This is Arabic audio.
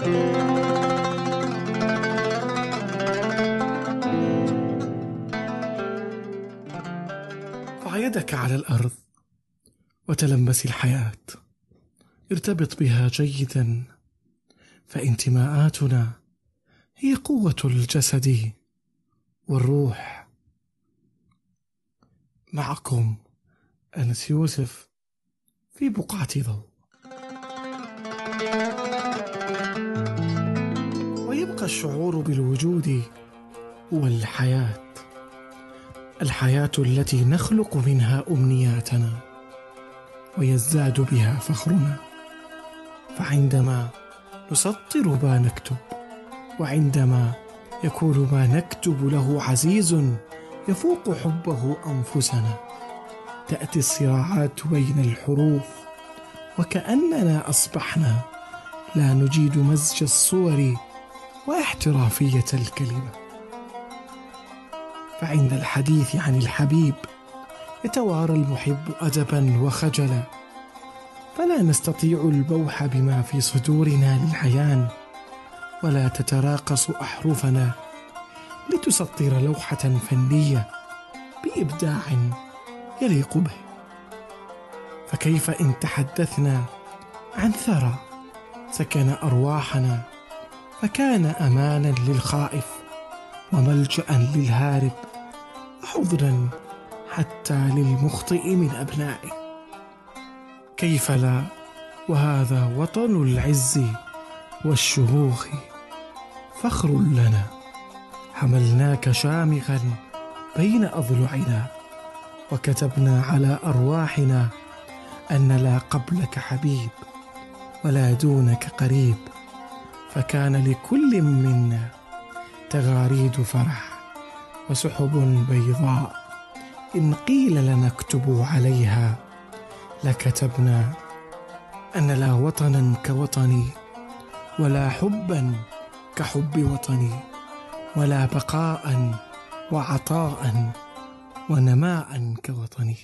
ضع يدك على الأرض وتلمس الحياة. ارتبط بها جيدا فانتماءاتنا هي قوة الجسد والروح. معكم أنس يوسف في بقعة ضوء. الشعور بالوجود هو الحياة الحياة التي نخلق منها أمنياتنا ويزداد بها فخرنا. فعندما نسطر ما نكتب وعندما يكون ما نكتب له عزيز يفوق حبه أنفسنا. تأتي الصراعات بين الحروف وكأننا أصبحنا لا نجيد مزج الصور واحترافية الكلمة. فعند الحديث عن الحبيب يتوارى المحب ادبا وخجلا. فلا نستطيع البوح بما في صدورنا للعيان ولا تتراقص أحرفنا لتسطر لوحة فنية بإبداع يليق به. فكيف إن تحدثنا عن ثرى سكن أرواحنا فكان أمانا للخائف وملجأ للهارب وحضنا حتى للمخطئ من أبنائه. كيف لا؟ وهذا وطن العز والشموخ فخر لنا. حملناك شامخا بين أضلعنا وكتبنا على أرواحنا أن لا قبلك حبيب ولا دونك قريب. فكان لكل منا تغاريد فرح وسحب بيضاء. إن قيل لنا اكتبوا عليها لكتبنا أن لا وطنا كوطني ولا حبا كحب وطني ولا بقاء وعطاء ونماء كوطني.